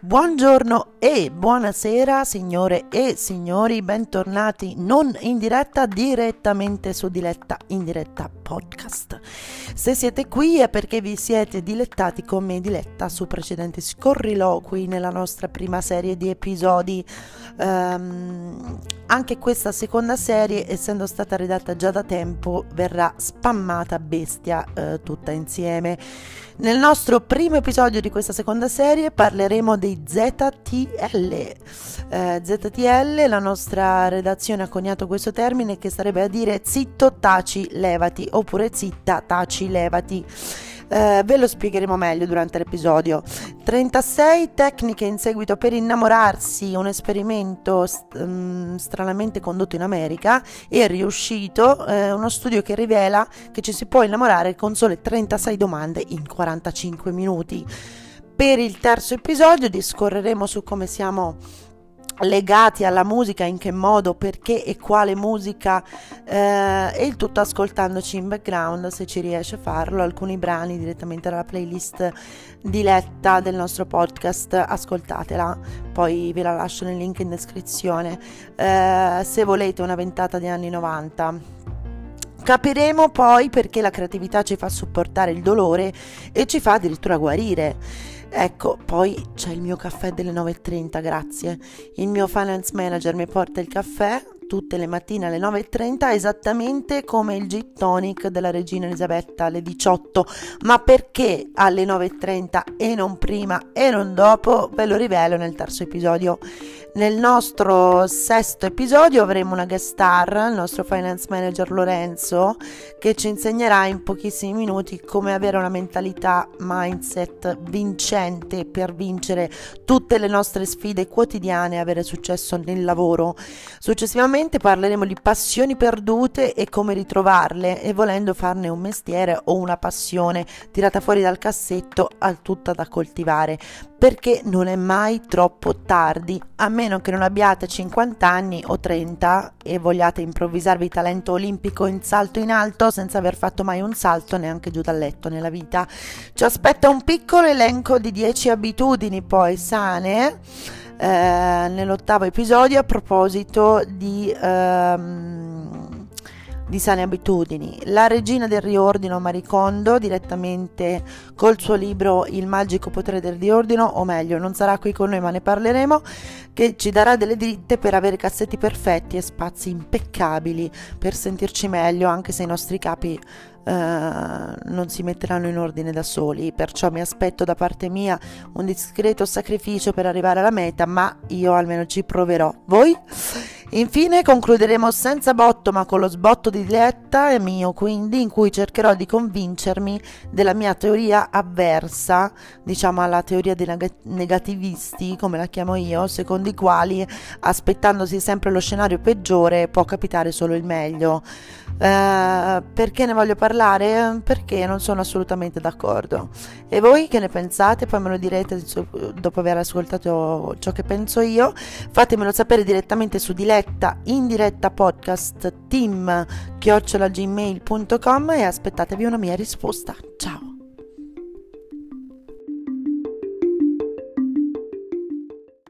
Buongiorno e buonasera signore e signori, bentornati non in diretta, direttamente su Diletta in diretta podcast. Se siete qui è perché vi siete dilettati con me Diletta su precedenti scorriloqui nella nostra prima serie di episodi. Um, anche questa seconda serie, essendo stata redatta già da tempo, verrà spammata bestia eh, tutta insieme. Nel nostro primo episodio di questa seconda serie parleremo dei ZTL. Eh, ZTL, la nostra redazione ha coniato questo termine che sarebbe a dire zitto, taci, levati, oppure zitta, taci, levati. Eh, ve lo spiegheremo meglio durante l'episodio. 36 tecniche in seguito per innamorarsi, un esperimento st- um, stranamente condotto in America e riuscito, eh, uno studio che rivela che ci si può innamorare con sole 36 domande in 45 minuti. Per il terzo episodio discorreremo su come siamo legati alla musica, in che modo, perché e quale musica eh, e il tutto ascoltandoci in background se ci riesce a farlo, alcuni brani direttamente dalla playlist diletta del nostro podcast, ascoltatela, poi ve la lascio nel link in descrizione eh, se volete una ventata di anni 90. Capiremo poi perché la creatività ci fa supportare il dolore e ci fa addirittura guarire. Ecco, poi c'è il mio caffè delle 9.30, grazie. Il mio finance manager mi porta il caffè tutte le mattine alle 9.30 esattamente come il gin tonic della regina Elisabetta alle 18 ma perché alle 9.30 e non prima e non dopo ve lo rivelo nel terzo episodio. Nel nostro sesto episodio avremo una guest star il nostro finance manager Lorenzo che ci insegnerà in pochissimi minuti come avere una mentalità mindset vincente per vincere tutte le nostre sfide quotidiane e avere successo nel lavoro. Successivamente Sicuramente parleremo di passioni perdute e come ritrovarle e volendo farne un mestiere o una passione tirata fuori dal cassetto al tutta da coltivare, perché non è mai troppo tardi, a meno che non abbiate 50 anni o 30 e vogliate improvvisarvi talento olimpico in salto in alto senza aver fatto mai un salto neanche giù dal letto nella vita. Ci aspetta un piccolo elenco di 10 abitudini poi sane eh, nell'ottavo episodio a proposito di, ehm, di sane abitudini. La regina del riordino Maricondo, direttamente col suo libro Il magico potere del riordino, o meglio, non sarà qui con noi ma ne parleremo, che ci darà delle dritte per avere cassetti perfetti e spazi impeccabili per sentirci meglio anche se i nostri capi Uh, non si metteranno in ordine da soli, perciò mi aspetto da parte mia un discreto sacrificio per arrivare alla meta, ma io almeno ci proverò. Voi? Infine concluderemo senza botto ma con lo sbotto di Diletta e mio quindi in cui cercherò di convincermi della mia teoria avversa, diciamo alla teoria dei negativisti come la chiamo io, secondo i quali aspettandosi sempre lo scenario peggiore può capitare solo il meglio. Uh, perché ne voglio parlare? Perché non sono assolutamente d'accordo. E voi che ne pensate? Poi me lo direte dopo aver ascoltato ciò che penso io. Fatemelo sapere direttamente su diretta, in diretta podcast team chiocciolagmail.com e aspettatevi una mia risposta. Ciao!